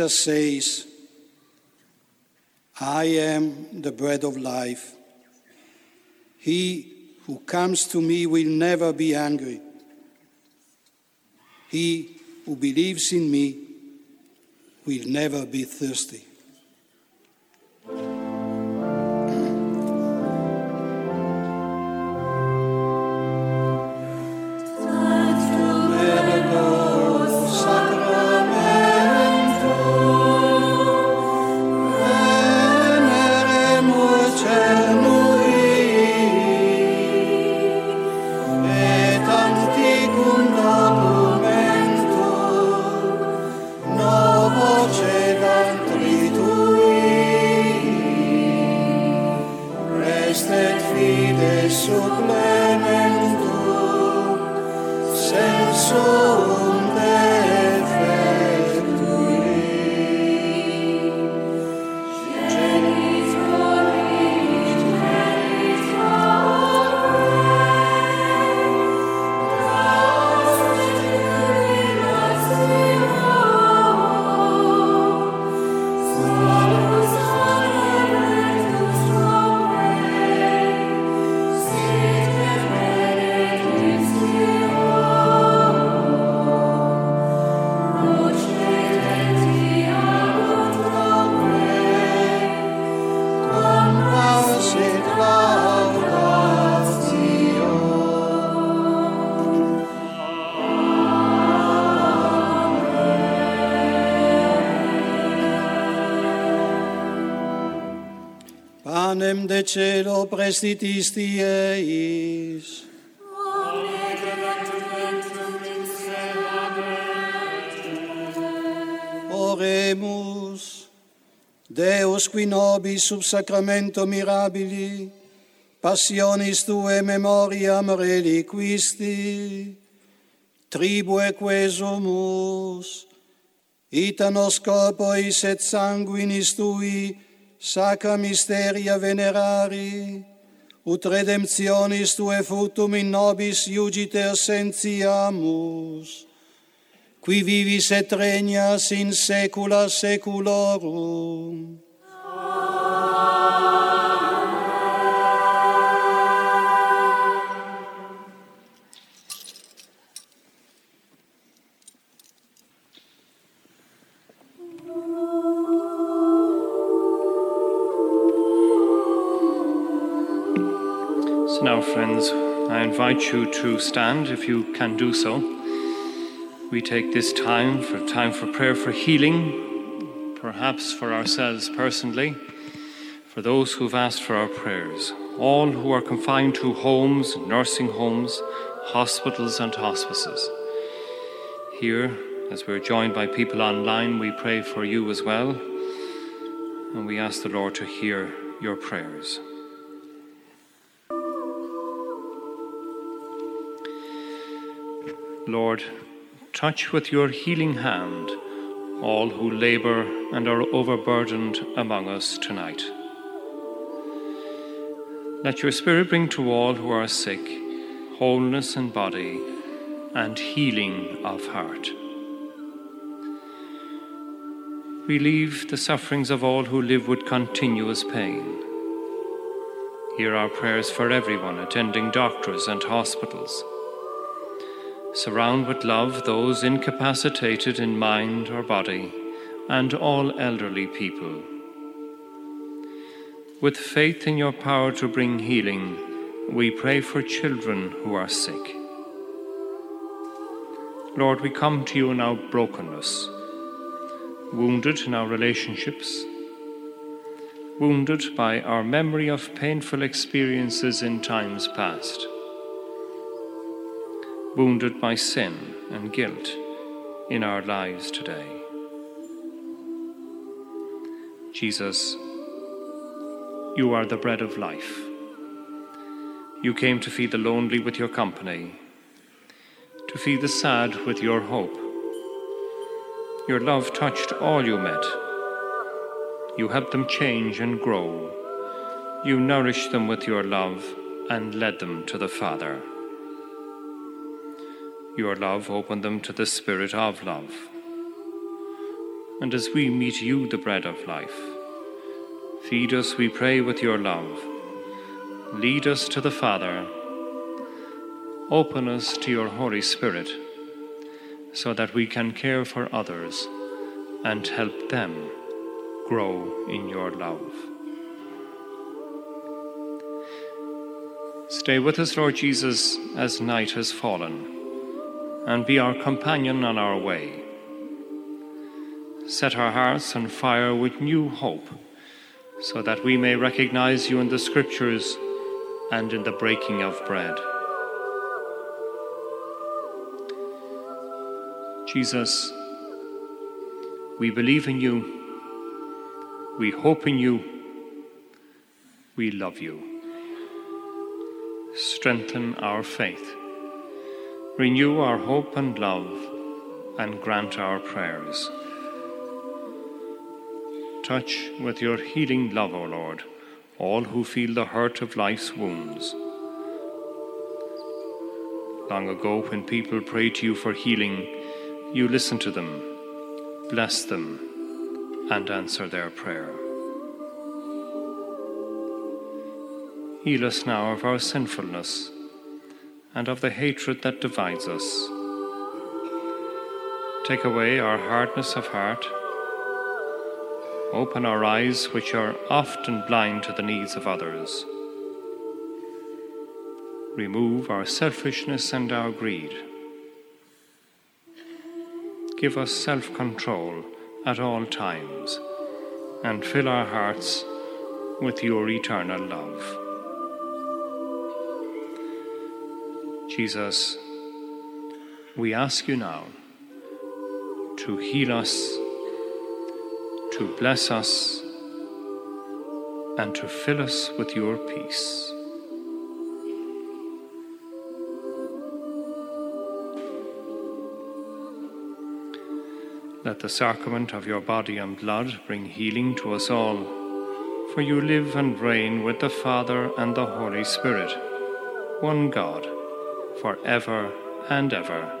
Jesus says, I am the bread of life. He who comes to me will never be hungry. He who believes in me will never be thirsty. de celo prestitisti eis. Oremus, Deus qui nobis sub sacramento mirabili, passionis tue memoriam reliquisti, tribue quesumus, ita nos corporis et sanguinis tui sacra mysteria venerari, ut redemptionis tue futum in nobis iugiter sentiamus, qui vivis et regnas in saecula saeculorum. Now, friends, I invite you to stand if you can do so. We take this time for time for prayer for healing, perhaps for ourselves personally, for those who've asked for our prayers, all who are confined to homes, nursing homes, hospitals, and hospices. Here, as we're joined by people online, we pray for you as well, and we ask the Lord to hear your prayers. Lord, touch with your healing hand all who labor and are overburdened among us tonight. Let your Spirit bring to all who are sick wholeness in body and healing of heart. Relieve the sufferings of all who live with continuous pain. Hear our prayers for everyone attending doctors and hospitals. Surround with love those incapacitated in mind or body and all elderly people. With faith in your power to bring healing, we pray for children who are sick. Lord, we come to you in our brokenness, wounded in our relationships, wounded by our memory of painful experiences in times past wounded by sin and guilt in our lives today. Jesus, you are the bread of life. You came to feed the lonely with your company, to feed the sad with your hope. Your love touched all you met. You helped them change and grow. You nourished them with your love and led them to the Father. Your love opened them to the Spirit of love. and as we meet you, the bread of life. Feed us, we pray, with your love. Lead us to the Father. Open us to your Holy Spirit so that we can care for others and help them grow in your love. Stay with us, Lord Jesus, as night has fallen, and be our companion on our way. Set our hearts on fire with new hope, so that we may recognize you in the Scriptures and in the breaking of bread. Jesus, we believe in you, we hope in you, we love you. Strengthen our faith, renew our hope and love, and grant our prayers. Touch with your healing love, O Lord, all who feel the hurt of life's wounds. Long ago, when people prayed to you for healing, you listened to them, bless them, and answer their prayer. Heal us now of our sinfulness and of the hatred that divides us. Take away our hardness of heart. Open our eyes, which are often blind to the needs of others. Remove our selfishness and our greed. Give us self control at all times and fill our hearts with your eternal love. Jesus, we ask you now to heal us, to bless us, and to fill us with your peace. Let the sacrament of your body and blood bring healing to us all, for you live and reign with the Father and the Holy Spirit, one God, for ever and ever.